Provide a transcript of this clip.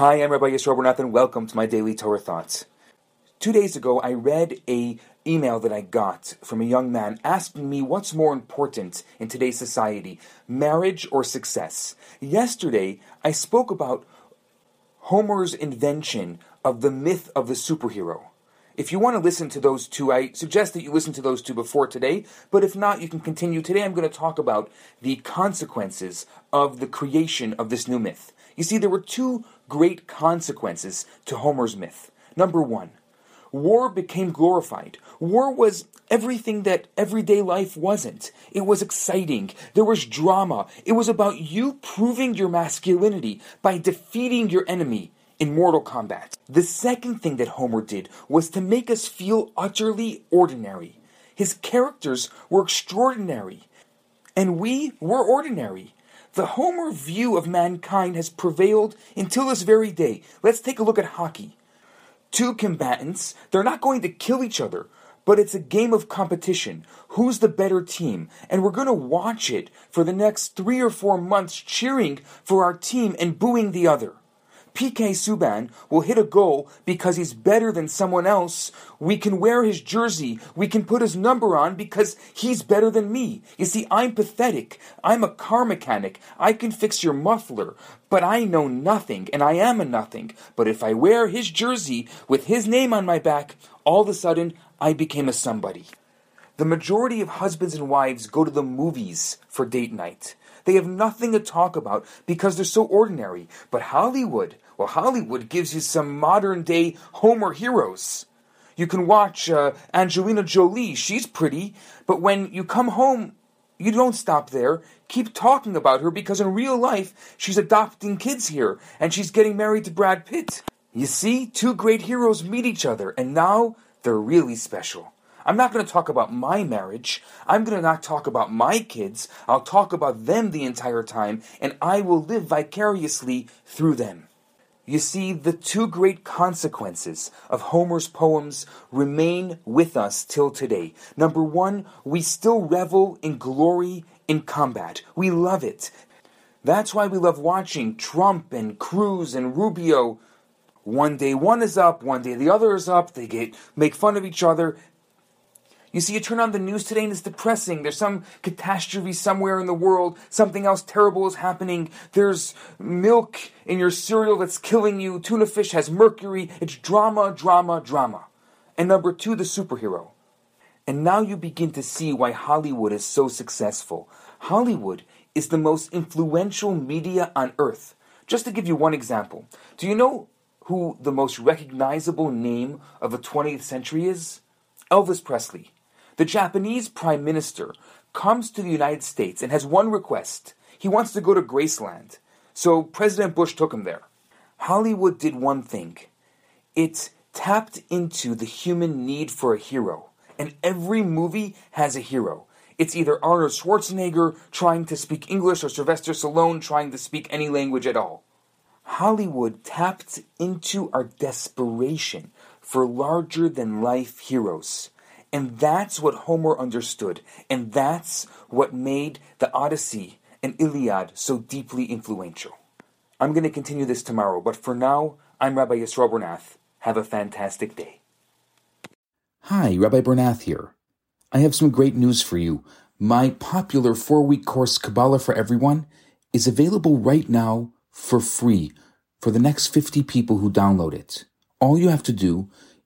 Hi, I'm Rabbi Yisroel Bernath, and welcome to my daily Torah thoughts. Two days ago, I read a email that I got from a young man asking me what's more important in today's society, marriage or success. Yesterday, I spoke about Homer's invention of the myth of the superhero. If you want to listen to those two, I suggest that you listen to those two before today, but if not, you can continue. Today I'm going to talk about the consequences of the creation of this new myth. You see, there were two great consequences to Homer's myth. Number one, war became glorified. War was everything that everyday life wasn't. It was exciting. There was drama. It was about you proving your masculinity by defeating your enemy in mortal combat. The second thing that Homer did was to make us feel utterly ordinary. His characters were extraordinary, and we were ordinary. The Homer view of mankind has prevailed until this very day. Let's take a look at hockey. Two combatants, they're not going to kill each other, but it's a game of competition. Who's the better team? And we're going to watch it for the next three or four months, cheering for our team and booing the other. PK Subban will hit a goal because he's better than someone else. We can wear his jersey. We can put his number on because he's better than me. You see, I'm pathetic. I'm a car mechanic. I can fix your muffler. But I know nothing, and I am a nothing. But if I wear his jersey with his name on my back, all of a sudden I became a somebody. The majority of husbands and wives go to the movies for date night. They have nothing to talk about because they're so ordinary. But Hollywood, well, Hollywood gives you some modern day Homer heroes. You can watch uh, Angelina Jolie, she's pretty, but when you come home, you don't stop there. Keep talking about her because in real life, she's adopting kids here and she's getting married to Brad Pitt. You see, two great heroes meet each other and now they're really special. I'm not going to talk about my marriage. I'm going to not talk about my kids. I'll talk about them the entire time, and I will live vicariously through them. You see, the two great consequences of Homer's poems remain with us till today. Number one, we still revel in glory in combat. We love it. That's why we love watching Trump and Cruz and Rubio. One day one is up, one day the other is up. They get make fun of each other. You see, you turn on the news today and it's depressing. There's some catastrophe somewhere in the world. Something else terrible is happening. There's milk in your cereal that's killing you. Tuna fish has mercury. It's drama, drama, drama. And number two, the superhero. And now you begin to see why Hollywood is so successful. Hollywood is the most influential media on earth. Just to give you one example, do you know who the most recognizable name of the 20th century is? Elvis Presley. The Japanese Prime Minister comes to the United States and has one request. He wants to go to Graceland. So President Bush took him there. Hollywood did one thing it tapped into the human need for a hero. And every movie has a hero. It's either Arnold Schwarzenegger trying to speak English or Sylvester Stallone trying to speak any language at all. Hollywood tapped into our desperation for larger than life heroes. And that's what Homer understood. And that's what made the Odyssey and Iliad so deeply influential. I'm going to continue this tomorrow, but for now, I'm Rabbi Yisroel Bernath. Have a fantastic day. Hi, Rabbi Bernath here. I have some great news for you. My popular four week course, Kabbalah for Everyone, is available right now for free for the next 50 people who download it. All you have to do